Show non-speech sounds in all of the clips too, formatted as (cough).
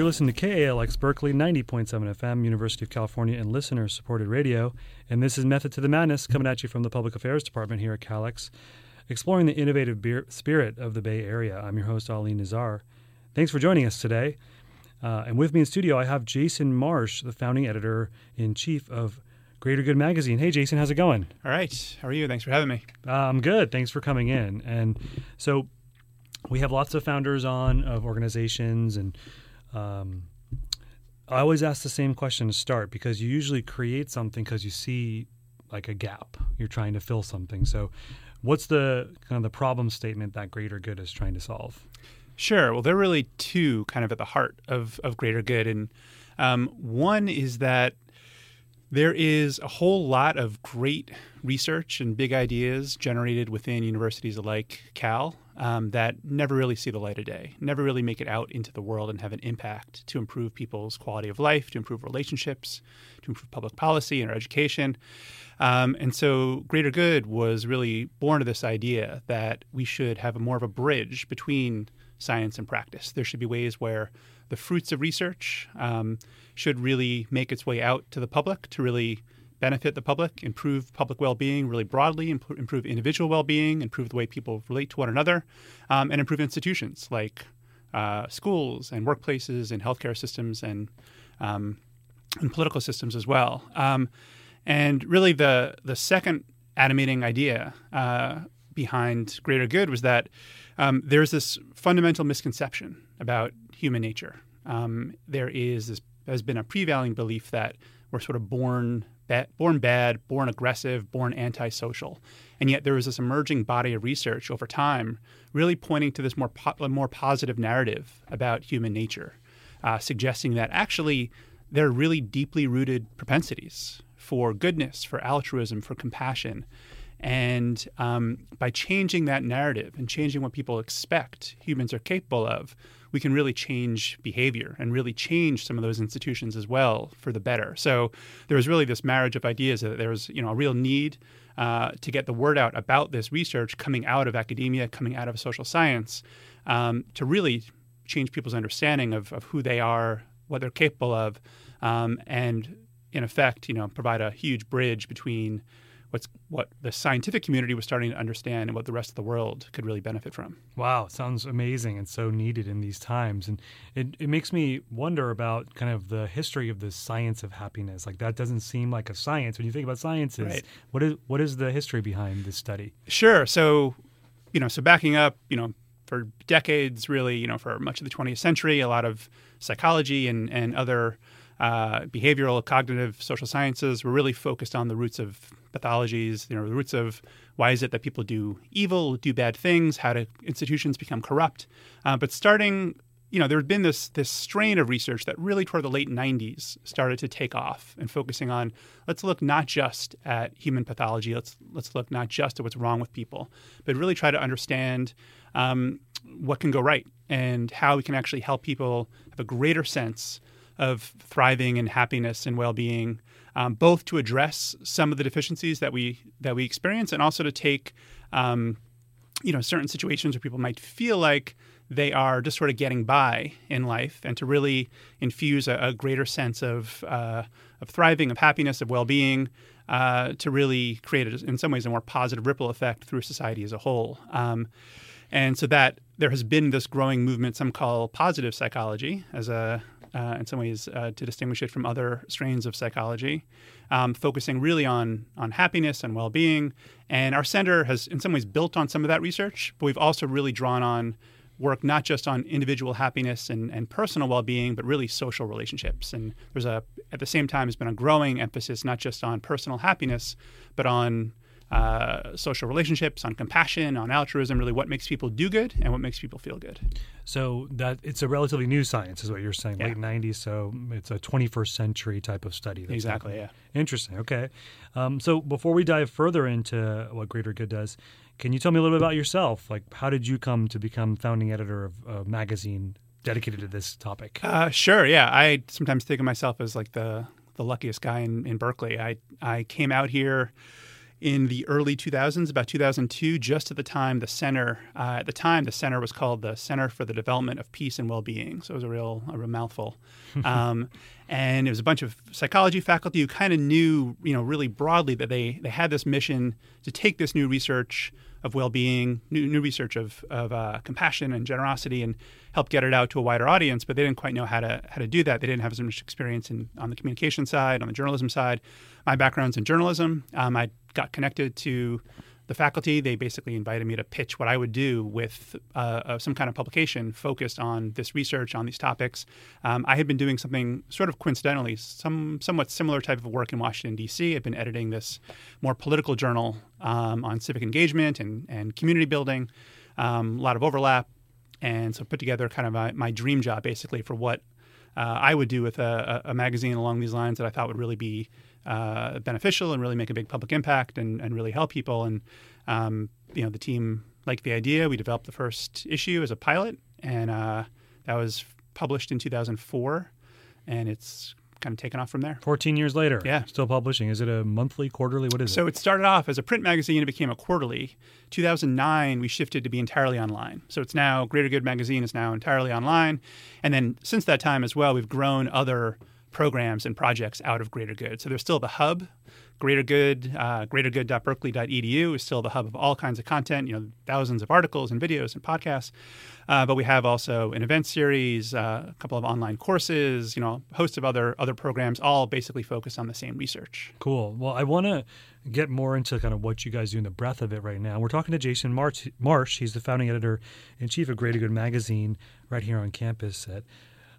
You're listening to KALX Berkeley 90.7 FM, University of California, and listener supported radio. And this is Method to the Madness coming at you from the Public Affairs Department here at CalX, exploring the innovative beer- spirit of the Bay Area. I'm your host, Ali Nazar. Thanks for joining us today. Uh, and with me in studio, I have Jason Marsh, the founding editor in chief of Greater Good Magazine. Hey, Jason, how's it going? All right. How are you? Thanks for having me. Uh, I'm good. Thanks for coming in. And so we have lots of founders on of organizations and um, I always ask the same question to start because you usually create something because you see like a gap. You're trying to fill something. So, what's the kind of the problem statement that Greater Good is trying to solve? Sure. Well, there are really two kind of at the heart of, of Greater Good. And um, one is that there is a whole lot of great research and big ideas generated within universities like Cal um, that never really see the light of day, never really make it out into the world and have an impact to improve people's quality of life, to improve relationships, to improve public policy and our education. Um, and so Greater Good was really born of this idea that we should have more of a bridge between science and practice. There should be ways where the fruits of research um, should really make its way out to the public to really benefit the public, improve public well being really broadly, imp- improve individual well being, improve the way people relate to one another, um, and improve institutions like uh, schools and workplaces and healthcare systems and, um, and political systems as well. Um, and really, the, the second animating idea uh, behind greater good was that um, there's this fundamental misconception about human nature. Um, there is this has been a prevailing belief that we're sort of born born bad, born aggressive, born antisocial, and yet there is this emerging body of research over time, really pointing to this more po- more positive narrative about human nature, uh, suggesting that actually there are really deeply rooted propensities for goodness, for altruism, for compassion. And um, by changing that narrative and changing what people expect humans are capable of, we can really change behavior and really change some of those institutions as well for the better. So there was really this marriage of ideas that there was you know a real need uh, to get the word out about this research coming out of academia, coming out of social science, um, to really change people's understanding of, of who they are, what they're capable of, um, and in effect, you know, provide a huge bridge between what's what the scientific community was starting to understand and what the rest of the world could really benefit from. Wow, sounds amazing and so needed in these times. And it, it makes me wonder about kind of the history of the science of happiness. Like that doesn't seem like a science when you think about sciences. Right. What is what is the history behind this study? Sure. So, you know, so backing up, you know, for decades, really, you know, for much of the 20th century, a lot of psychology and, and other uh, behavioral, cognitive, social sciences were really focused on the roots of pathologies, you know, the roots of why is it that people do evil, do bad things, how do institutions become corrupt. Uh, but starting, you know, there had been this this strain of research that really toward the late 90s started to take off and focusing on let's look not just at human pathology, let's let's look not just at what's wrong with people, but really try to understand um, what can go right and how we can actually help people have a greater sense of thriving and happiness and well-being, um, both to address some of the deficiencies that we that we experience, and also to take, um, you know, certain situations where people might feel like they are just sort of getting by in life, and to really infuse a, a greater sense of uh, of thriving, of happiness, of well-being. Uh, to really create, a, in some ways, a more positive ripple effect through society as a whole. Um, and so that there has been this growing movement, some call positive psychology, as a uh, in some ways uh, to distinguish it from other strains of psychology, um, focusing really on on happiness and well-being. And our center has, in some ways, built on some of that research, but we've also really drawn on work not just on individual happiness and, and personal well-being, but really social relationships. And there's a at the same time has been a growing emphasis not just on personal happiness, but on uh, social relationships, on compassion, on altruism, really what makes people do good and what makes people feel good. So that it's a relatively new science, is what you're saying, Yeah. late '90s. So it's a 21st century type of study. that's Exactly, happening. Interesting. Okay. Um, so before we dive further into what Greater Good does, can you tell me a little bit about yourself? Like, how did you come to become founding editor of a magazine dedicated to this topic? Uh, sure, yeah. I sometimes think of myself as like the the luckiest guy in, in Berkeley. I I came out here in the early 2000s, about 2002, just at the time the center, uh, at the time the center was called the Center for the Development of Peace and Well-Being. So it was a real, a real mouthful. (laughs) um, and it was a bunch of psychology faculty who kind of knew, you know, really broadly that they they had this mission to take this new research of well-being, new, new research of, of uh, compassion and generosity, and help get it out to a wider audience. But they didn't quite know how to how to do that. They didn't have as much experience in on the communication side, on the journalism side. My background's in journalism. Um, I got connected to the faculty. They basically invited me to pitch what I would do with uh, uh, some kind of publication focused on this research on these topics. Um, I had been doing something sort of coincidentally, some somewhat similar type of work in Washington D.C. I'd been editing this more political journal um, on civic engagement and and community building. Um, a lot of overlap, and so put together kind of my, my dream job basically for what uh, I would do with a, a, magazine along these lines that I thought would really be uh, beneficial and really make a big public impact and, and really help people. And um, you know, the team liked the idea. We developed the first issue as a pilot, and uh, that was published in 2004, and it's kind of taken off from there. 14 years later. Yeah. Still publishing. Is it a monthly, quarterly? What is so it? So it started off as a print magazine. and It became a quarterly. 2009, we shifted to be entirely online. So it's now Greater Good Magazine is now entirely online. And then since that time as well, we've grown other programs and projects out of Greater Good. So there's still the hub, Greater Good, uh, greatergood.berkeley.edu is still the hub of all kinds of content, you know, thousands of articles and videos and podcasts. Uh, but we have also an event series, uh, a couple of online courses, you know, a host of other other programs, all basically focused on the same research. Cool. Well, I want to get more into kind of what you guys do in the breadth of it right now. We're talking to Jason Marsh. Marsh. He's the founding editor and chief of Greater Good magazine right here on campus at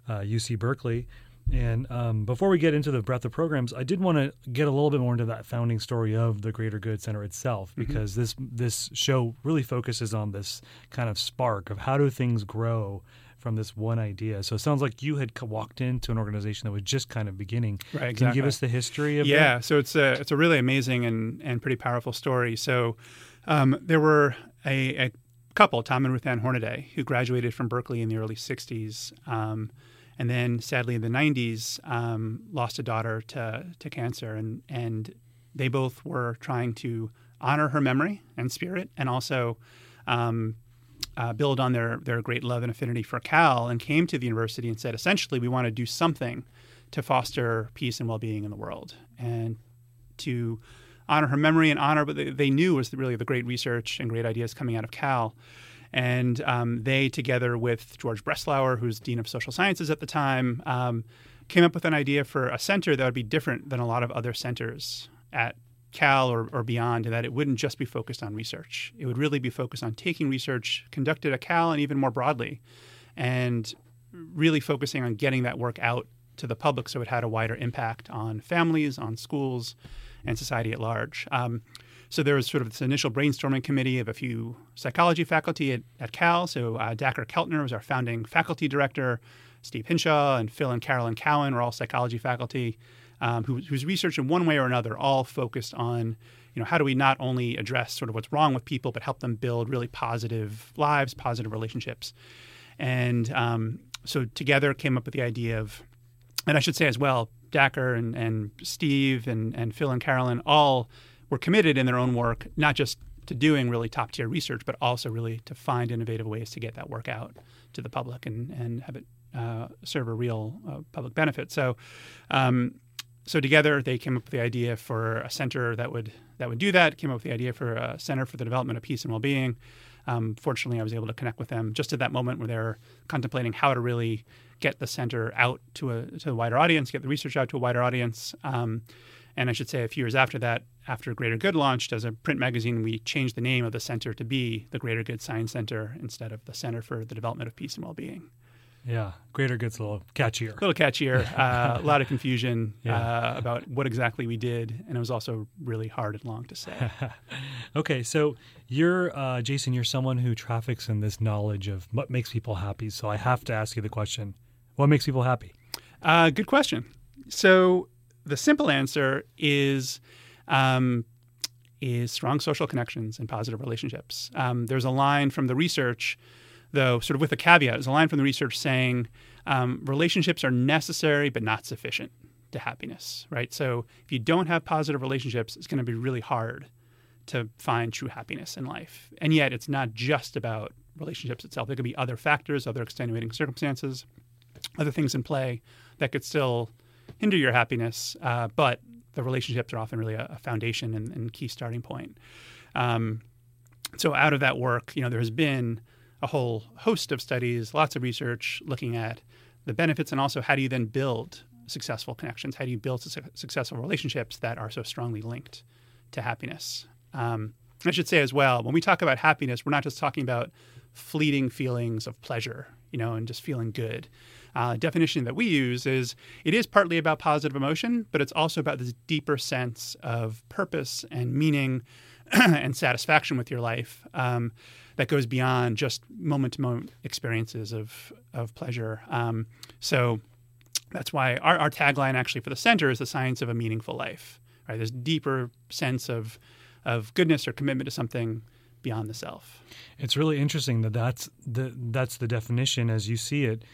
UC uh, Berkeley. And um, before we get into the breadth of programs, I did want to get a little bit more into that founding story of the Greater Good Center itself, mm-hmm. because mm-hmm. this this show really focuses on this kind of spark of how do things grow from this one idea. So it sounds like you had walked into an organization that was just kind of beginning. Right. Exactly. Can you give us the history of yeah, that? so it's a it's a really amazing and and pretty powerful story. So um, there were a, a, couple, Tom and Ruth Ann Hornaday, who graduated from Berkeley in the early '60s. Um, and then sadly in the 90s um, lost a daughter to, to cancer and, and they both were trying to honor her memory and spirit and also um, uh, build on their, their great love and affinity for cal and came to the university and said essentially we want to do something to foster peace and well-being in the world. And to honor her memory and honor what they, knew was really the great research and great ideas coming out of cal and um, they, together with George Breslauer, who's Dean of Social Sciences at the time, um, came up with an idea for a center that would be different than a lot of other centers at Cal or, or beyond, and that it wouldn't just be focused on research. It would really be focused on taking research conducted at Cal and even more broadly, and really focusing on getting that work out to the public so it had a wider impact on families, on schools, and society at large. Um, so there was sort of this initial brainstorming committee of a few psychology faculty at, at Cal. So uh, Dacher Keltner was our founding faculty director. Steve Hinshaw and Phil and Carolyn Cowan were all psychology faculty um, who, whose research in one way or another all focused on you know how do we not only address sort of what's wrong with people but help them build really positive lives positive relationships and um, so together came up with the idea of and i should say as well dacher and, and steve and, and phil and carolyn all were committed in their own work, not just to doing really top tier research, but also really to find innovative ways to get that work out to the public and, and have it uh, serve a real uh, public benefit. So, um, so together they came up with the idea for a center that would that would do that. Came up with the idea for a center for the development of peace and well-being. Um, fortunately, I was able to connect with them just at that moment where they're contemplating how to really get the center out to a to a wider audience, get the research out to a wider audience. Um, and I should say, a few years after that, after Greater Good launched as a print magazine, we changed the name of the center to be the Greater Good Science Center instead of the Center for the Development of Peace and Well-Being. Yeah, Greater Good's a little catchier. A little catchier. (laughs) Uh, a lot of confusion (laughs) yeah. uh, about what exactly we did, and it was also really hard and long to say. (laughs) okay, so you're uh, Jason. You're someone who traffics in this knowledge of what makes people happy. So I have to ask you the question: What makes people happy? Uh, good question. So the simple answer is um, is strong social connections and positive relationships. Um, there's a line from the research, though, sort of with a caveat. There's a line from the research saying um, relationships are necessary but not sufficient to happiness. Right. So if you don't have positive relationships, it's going to be really hard to find true happiness in life. And yet, it's not just about relationships itself. There could be other factors, other extenuating circumstances, other things in play that could still hinder your happiness. Uh, but the relationships are often really a, a foundation and, and, key starting point. Um, so, out of that work, you know, there has been a whole host of studies, lots of research looking at the benefits and also how do you then build successful connections? How do you build su- successful relationships that are so strongly linked to happiness? Um, I should say as well, when we talk about happiness, we're not just talking about fleeting feelings of pleasure, you know, and just feeling good. Uh, definition that we use is it is partly about positive emotion, but it's also about this deeper sense of purpose and meaning (clears throat) and satisfaction with your life um, that goes beyond just moment to moment experiences of of pleasure. Um, so that's why our, our tagline actually for the center is the science of a meaningful life. Right, this deeper sense of of goodness or commitment to something beyond the self. It's really interesting that that's the that's the definition as you see it,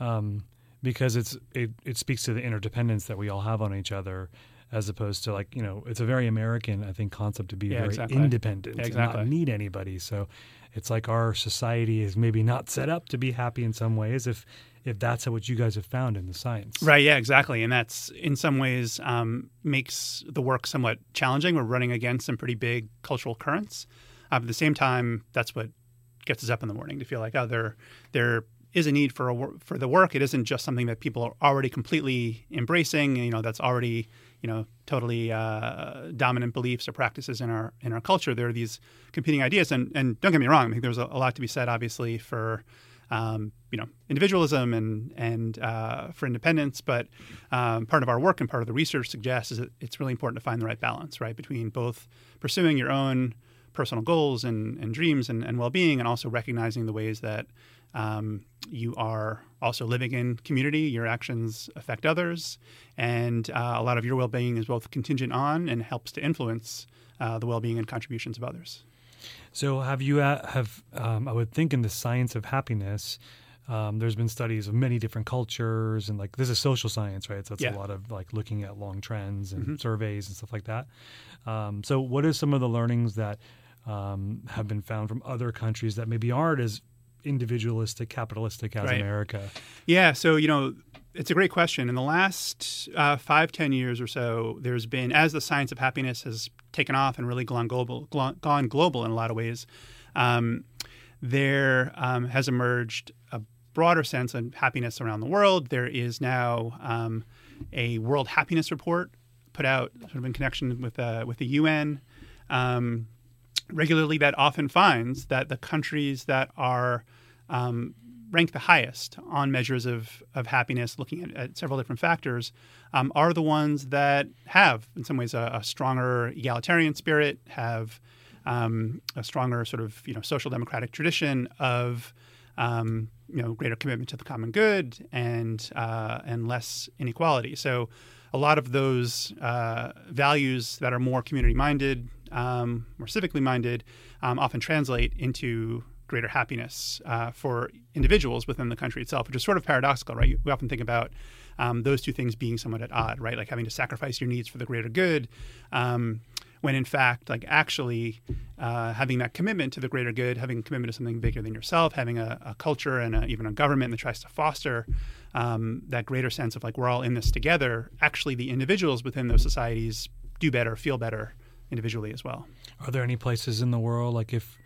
um, because it's it, it speaks to the interdependence that we all have on each other, as opposed to like you know it's a very American I think concept to be yeah, very exactly. independent exactly. not need anybody. So it's like our society is maybe not set up to be happy in some ways if if that's what you guys have found in the science. Right. Yeah. Exactly. And that's in some ways um, makes the work somewhat challenging. We're running against some pretty big cultural currents. Uh, at the same time, that's what gets us up in the morning to feel like, oh, there, there is a need for a, for the work. It isn't just something that people are already completely embracing. You know, that's already you know totally uh, dominant beliefs or practices in our in our culture. There are these competing ideas, and and don't get me wrong. I think there's a, a lot to be said, obviously, for um, you know individualism and and uh, for independence. But um, part of our work and part of the research suggests is that it's really important to find the right balance, right, between both pursuing your own personal goals and, and dreams and, and well-being and also recognizing the ways that um, you are also living in community your actions affect others and uh, a lot of your well-being is both contingent on and helps to influence uh, the well-being and contributions of others so have you uh, have um, i would think in the science of happiness um, there's been studies of many different cultures and like this is social science right so it's yeah. a lot of like looking at long trends and mm-hmm. surveys and stuff like that um, so what are some of the learnings that um, have been found from other countries that maybe aren't as individualistic, capitalistic as right. America? Yeah, so you know, it's a great question. In the last uh, five, ten years or so, there's been as the science of happiness has taken off and really gone global, gone global in a lot of ways. Um, there um, has emerged a broader sense of happiness around the world. There is now um, a World Happiness Report put out sort of in connection with uh, with the UN. Um, regularly that often finds that the countries that are um, ranked the highest on measures of, of happiness, looking at, at several different factors, um, are the ones that have, in some ways, a, a stronger egalitarian spirit, have um, a stronger sort of you know social democratic tradition of um, you know greater commitment to the common good and uh, and less inequality. So a lot of those uh, values that are more community minded, um, more civically minded, um, often translate into greater happiness uh, for individuals within the country itself, which is sort of paradoxical, right? We often think about um, those two things being somewhat at odd, right? Like having to sacrifice your needs for the greater good, um, when in fact, like actually uh, having that commitment to the greater good, having commitment to something bigger than yourself, having a, a culture and a, even a government that tries to foster um, that greater sense of like we're all in this together. Actually, the individuals within those societies do better, feel better individually as well. Are there any places in the world like if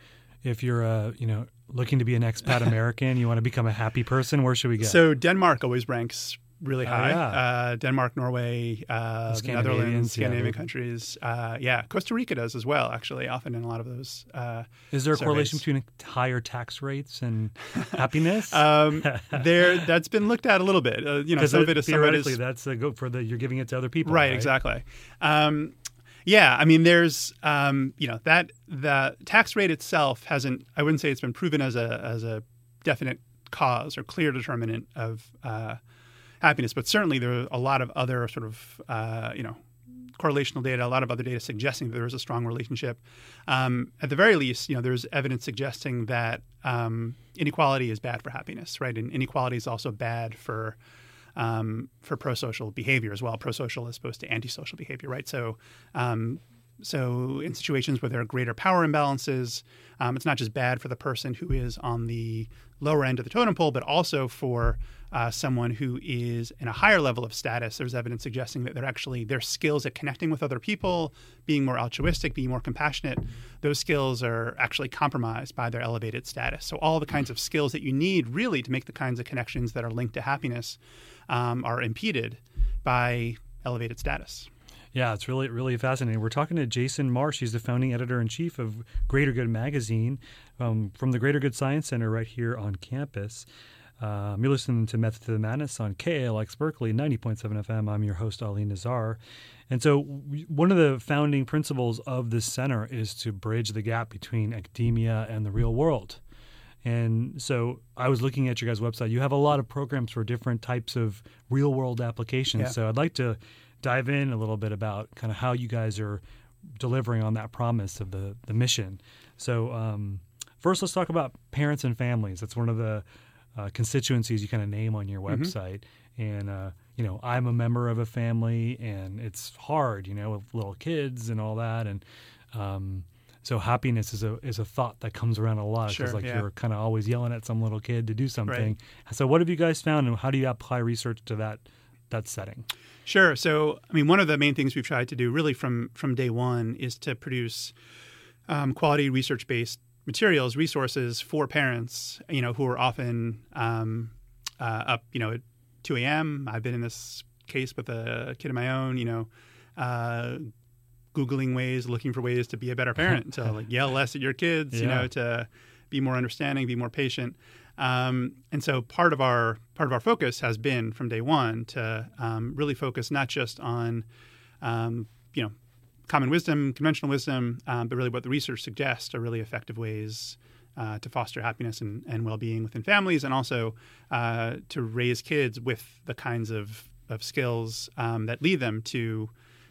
if you're a you know looking to be an expat (laughs) American, you want to become a happy person, where should we go? So Denmark always ranks really Oh, high. yeah. uh, Denmark, Norway, uh, the Netherlands, Scandinavian they're- countries. Uh, yeah, Costa Rica does as well. Actually, often in a lot of those. Uh, Is there a correlation surveys. between higher tax rates and (laughs) happiness? um, (laughs) there, that's been looked at a little bit. Uh, you know, some of it is of theoretically, that's a go for the you're giving it to other people, right, right? exactly. Um, yeah, I mean, there's um, you know that the tax rate itself hasn't. I wouldn't say it's been proven as a as a definite cause or clear determinant of uh, happiness, but certainly there are a lot of other sort of uh, you know correlational data, a lot of other data suggesting that there is a strong relationship. Um, at the very least, you know, there's evidence suggesting that um, inequality is bad for happiness, right? And inequality is also bad for um, for pro-social behavior as well. Pro-social as opposed to antisocial behavior, right? So um, so in situations where there are greater power imbalances, um, it's not just bad for the person who is on the lower end of the totem pole, but also for uh, someone who is in a higher level of status. There's evidence suggesting that they're actually their skills at connecting with other people, being more altruistic, being more compassionate, those skills are actually compromised by their elevated status. So all the kinds of skills that you need really to make the kinds of connections that are linked to happiness um, are impeded by elevated status. Yeah, it's really really fascinating. We're talking to Jason Marsh. He's the founding editor in chief of Greater Good magazine um, from the Greater Good Science Center right here on campus. Um, you're listening to Method to the Madness on KALX Berkeley 90.7 FM. I'm your host, Ali Nazar. And so, one of the founding principles of this center is to bridge the gap between academia and the real world. And so, I was looking at your guys' website. You have a lot of programs for different types of real world applications. Yeah. So, I'd like to dive in a little bit about kind of how you guys are delivering on that promise of the the mission. So um, first, let's talk about parents and families. That's one of the uh, constituencies you kind of name on your Mm-hmm. website. And uh, you know, I'm a member of a family, and it's hard, you know, with little kids and all that. And um, so happiness is a is a thought that comes around a lot. because Sure, like yeah. you're kind of always yelling at some little kid to do something. So what have you guys found, and how do you apply research to that that setting? Sure. So, I mean, one of the main things we've tried to do really from from day one is to produce um, quality research based materials, resources for parents, you know, who are often um, uh, up, you know, at 2 a.m. I've been in this case with a kid of my own, you know, uh, googling ways, looking for ways to be a better parent, to like yell less at your kids, you know, to be more understanding, be more patient. Um, and so part of our part of our focus has been from day one to um, really focus not just on um, you know common wisdom, conventional wisdom, um, but really what the research suggests are really effective ways uh, to foster happiness and, and well-being within families, and also uh, to raise kids with the kinds of, of skills um, that lead them to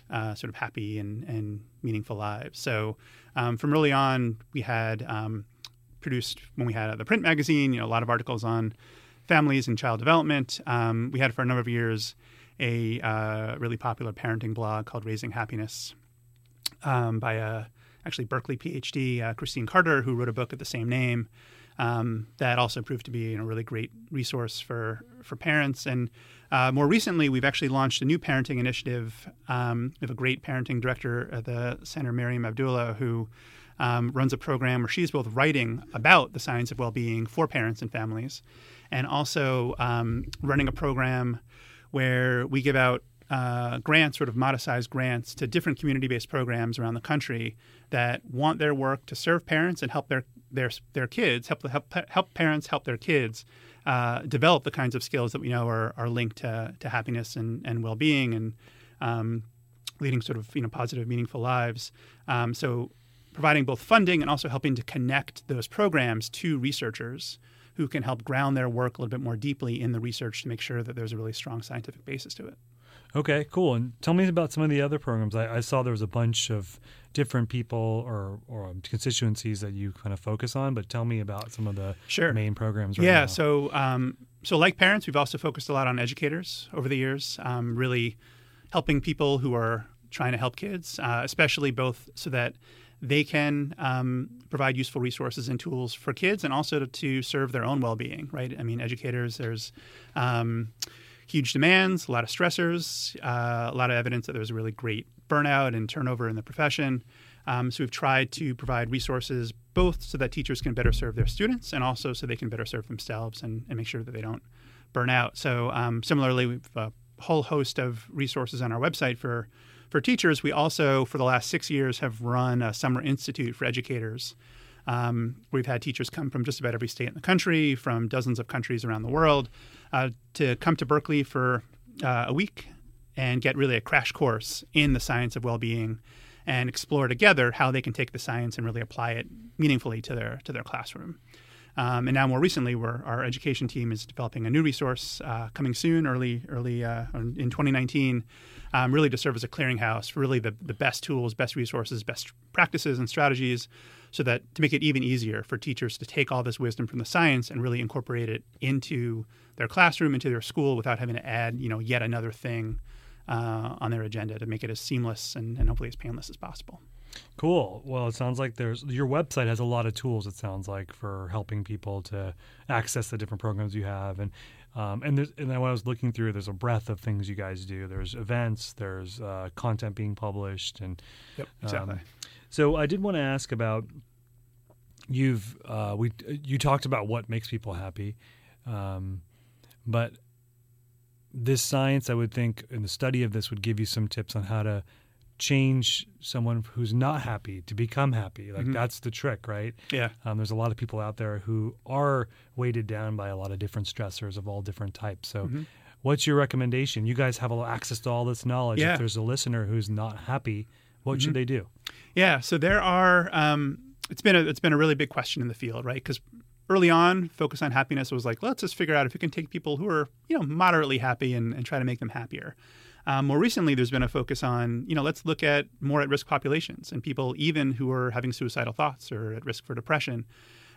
uh, sort of happy and, and meaningful lives. So um, from early on, we had produced when we had the print magazine, you know, a lot of articles on families and child development. Um, we had for a number of years a uh, really popular parenting blog called Raising Happiness um, by a actually Berkeley PhD, uh, Christine Carter, who wrote a book of the same name. Um, that also proved to be a really great resource for for parents. And uh, more recently, we've actually launched a new parenting initiative. Um, we have a great parenting director at the center, Maryam Abdullah, who um, runs a program where she's both writing about the science of well-being for parents and families, and also um, running a program where we give out uh, grants, sort of modest-sized grants, to different community-based programs around the country that want their work to serve parents and help their their their kids, help help help parents help their kids uh, develop the kinds of skills that we know are, are linked to, to happiness and, and well-being and um, leading sort of you know positive, meaningful lives. Um, so providing both funding and also helping to connect those programs to researchers who can help ground their work a little bit more deeply in the research to make sure that there's a really strong scientific basis to it. Okay, cool. And tell me about some of the other programs. I, I saw there was a bunch of different people or, or constituencies that you kind of focus on, but tell me about some of the Sure. main programs right yeah. now. So, um, so like parents, we've also focused a lot on educators over the years, um, really helping people who are trying to help kids, uh, especially both so that they can um, provide useful resources and tools for kids, and also to, serve their own well-being. Right? I mean, educators. There's um, huge demands, a lot of stressors, uh, a lot of evidence that there's really great burnout and turnover in the profession. Um, so we've tried to provide resources both so that teachers can better serve their students and also so they can better serve themselves and, and make sure that they don't burn out. So um, similarly, we've a whole host of resources on our website for for teachers. We also, for the last six years, have run a summer institute for educators. Um, we've had teachers come from just about every state in the country, from dozens of countries around the world, uh, to come to Berkeley for uh, a week and get really a crash course in the science of well-being and explore together how they can take the science and really apply it meaningfully to their to their classroom. Um, and now, more recently, our education team is developing a new resource uh, coming soon, early early uh, in 2019, um, really to serve as a clearinghouse for really the, the best tools, best resources, best practices and strategies, so that to make it even easier for teachers to take all this wisdom from the science and really incorporate it into their classroom, into their school, without having to add, you know, yet another thing uh, on their agenda to make it as seamless and, and hopefully as painless as possible. Cool. Well, it sounds like there's your website has a lot of tools. It sounds like for helping people to access the different programs you have, and um, and there's, and then when I was looking through, there's a breadth of things you guys do. There's events, there's uh, content being published, and Yep, exactly. um, so I did want to ask about you've uh, we you talked about what makes people happy, um, but this science, I would think, and the study of this, would give you some tips on how to change someone who's not happy to become happy. Like Mhm. that's the trick, right? yeah. Um, there's a lot of people out there who are weighted down by a lot of different stressors of all different types. So, Mhm. what's your recommendation? You guys have a- access to all this knowledge. Yeah. If there's a listener who's not happy, what should Mhm. they do? Yeah, so there are. Um, it's been a it's been a really big question in the field, right? Because early on, focus on happiness was like, let's just figure out if we can take people who are you know moderately happy and, and try to make them happier. Um, more recently, there's been a focus on you know let's look at more at risk populations and people even who are having suicidal thoughts or at risk for depression.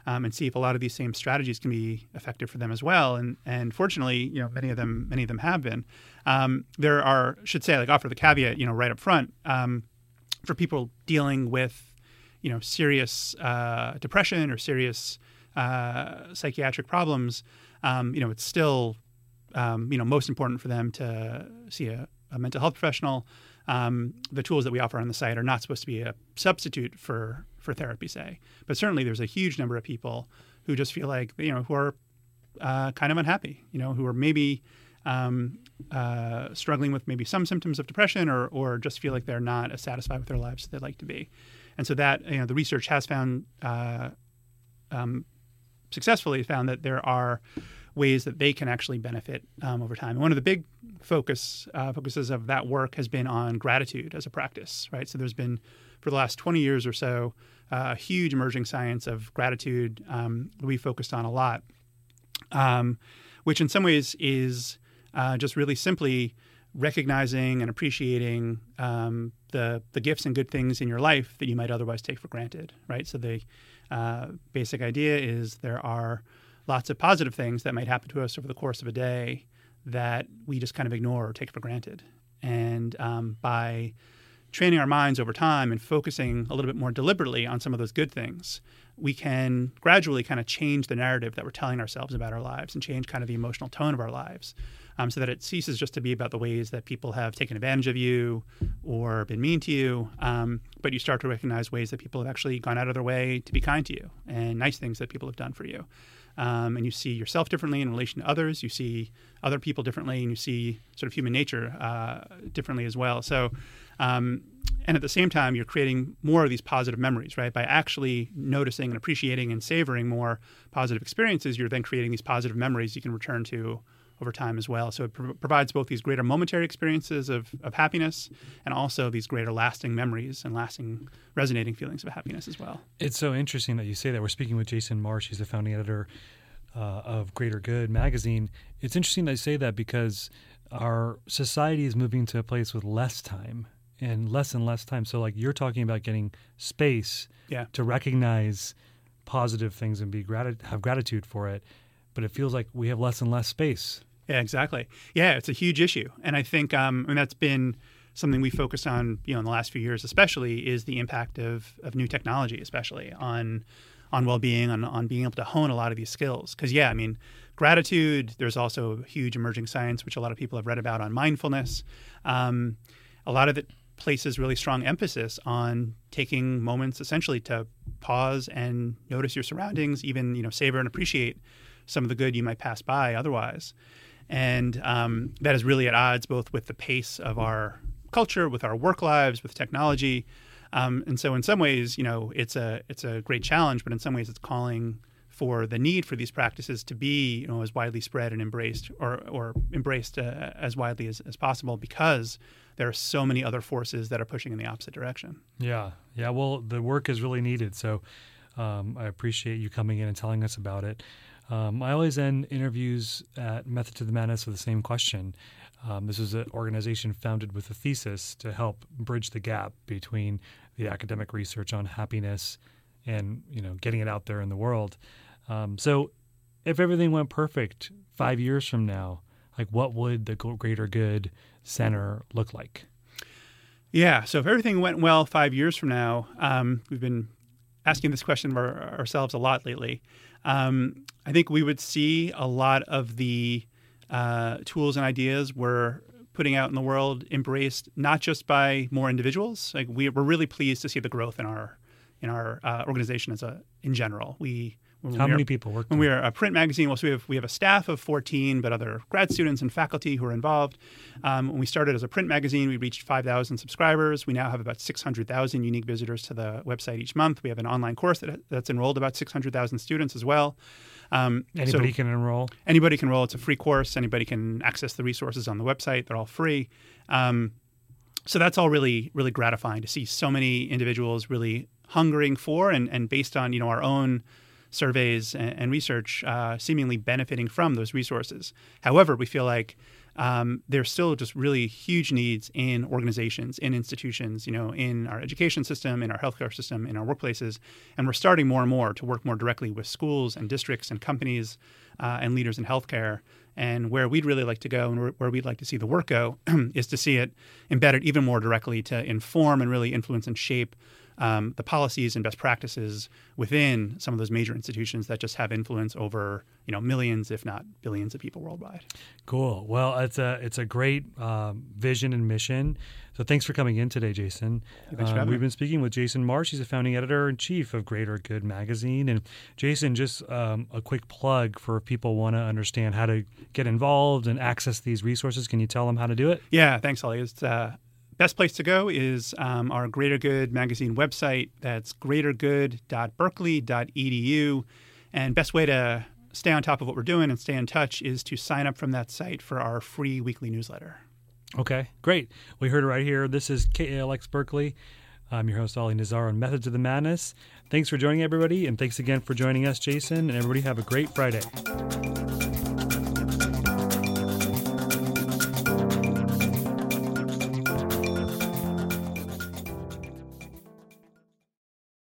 Um, and see if a lot of these same strategies can be effective for them as well. And and fortunately, you know, many of them many of them have been. Um, there are should say like offer the caveat, you know, right up front. Um, for people dealing with, you know, serious uh, depression or serious uh, psychiatric problems, um, you know, it's still, um, you know, most important for them to see a, a mental health professional. Um, the tools that we offer on the site are not supposed to be a substitute for for therapy, say, but certainly there's a huge number of people who just feel like you know who are uh, kind of unhappy, you know, who are maybe um, uh, struggling with maybe some symptoms of depression or, or just feel like they're not as satisfied with their lives as they'd like to be. And so that, you know, the research has found uh, um, successfully found that there are ways that they can actually benefit um, over time. And one of the big focus uh, focuses of that work has been on gratitude as a practice, right? So there's been for the last 20 years or so uh, a huge emerging science of gratitude um, we focused on a lot, um, which in some ways is uh, just really simply recognizing and appreciating um, the the gifts and good things in your life that you might otherwise take for granted, right? So the uh, basic idea is there are lots of positive things that might happen to us over the course of a day that we just kind of ignore or take for granted, and um, by training our minds over time and focusing a little bit more deliberately on some of those good things, we can gradually kind of change the narrative that we're telling ourselves about our lives and change kind of the emotional tone of our lives um, so that it ceases just to be about the ways that people have taken advantage of you or been mean to you, um, but you start to recognize ways that people have actually gone out of their way to be kind to you and nice things that people have done for you. Um, and you see yourself differently in relation to others. You see other people differently, and you see sort of human nature uh, differently as well. So, um, and at the same time, you're creating more of these positive memories, right? By actually noticing and appreciating and savoring more positive experiences, you're then creating these positive memories you can return to over time as well. So it pro- provides both these greater momentary experiences of, of happiness and also these greater lasting memories and lasting resonating feelings of happiness as well. It's so interesting that you say that. We're speaking with Jason Marsh. He's the founding editor uh, of Greater Good magazine. It's interesting that you say that because our society is moving to a place with less time and less and less time. So, like you're talking about getting space Yeah. to recognize positive things and be grat- have gratitude for it, but it feels like we have less and less space. Yeah, exactly. Yeah, it's a huge issue, and I think, um, and that's been something we focused on, you know, in the last few years, especially, is the impact of of new technology, especially on on well being, on on being able to hone a lot of these skills. Because yeah, I mean, gratitude. There's also a huge emerging science, which a lot of people have read about on mindfulness. Um, a lot of it places really strong emphasis on taking moments, essentially, to pause and notice your surroundings, even you know, savor and appreciate some of the good you might pass by otherwise. And um, that is really at odds both with the pace of our culture, with our work lives, with technology. Um, and so, in some ways, you know, it's a it's a great challenge, but in some ways, it's calling for the need for these practices to be, you know, as widely spread and embraced, or or embraced uh, as widely as, as possible, because there are so many other forces that are pushing in the opposite direction. Yeah, yeah. Well, the work is really needed. So um, I appreciate you coming in and telling us about it. Um, I always end interviews at Method to the Madness with the same question. Um, this is an organization founded with a thesis to help bridge the gap between the academic research on happiness and you know getting it out there in the world. Um, so, if everything went perfect five years from now, like what would the Greater Good Center look like? Yeah. So if everything went well five years from now, um, we've been asking this question of our, ourselves a lot lately. Um, I think we would see a lot of the uh, tools and ideas we're putting out in the world embraced not just by more individuals. Like we, we're really pleased to see the growth in our in our uh, organization as a in general. We how many are, people work? When we are a print magazine, well, so we have we have a staff of 14, but other grad students and faculty who are involved. Um, when we started as a print magazine, we reached 5,000 subscribers. We now have about 600,000 unique visitors to the website each month. We have an online course that, that's enrolled about 600,000 students as well. Um, anybody so can enroll. Anybody can enroll. It's a free course. Anybody can access the resources on the website. They're all free. Um, so that's all really really gratifying to see so many individuals really hungering for and, and based on you know our own surveys and, and research uh, seemingly benefiting from those resources. However, we feel like um, there's still just really huge needs in organizations, in institutions, you know, in our education system, in our healthcare system, in our workplaces, and we're starting more and more to work more directly with schools and districts and companies uh, and leaders in healthcare. And where we'd really like to go and where we'd like to see the work go (clears throat) is to see it embedded even more directly to inform and really influence and shape um, the policies and best practices within some of those major institutions that just have influence over you know millions, if not billions, of people worldwide. Cool. Well, it's a it's a great um, vision and mission. So thanks for coming in today, Jason. Uh, we've been speaking with Jason Marsh. He's the founding editor in chief of Greater Good magazine. And Jason, just um, a quick plug for if people want to understand how to get involved and access these resources. Can you tell them how to do it? Yeah, thanks, Ali. It's uh, Best place to go is um, our Greater Good magazine website. That's greatergood.berkeley.edu. And best way to stay on top of what we're doing and stay in touch is to sign up from that site for our free weekly newsletter. Okay, great. We heard it right here. This is KALX Berkeley. I'm your host, Ali Nazar on Methods of the Madness. Thanks for joining everybody, and thanks again for joining us, Jason. And everybody have a great Friday.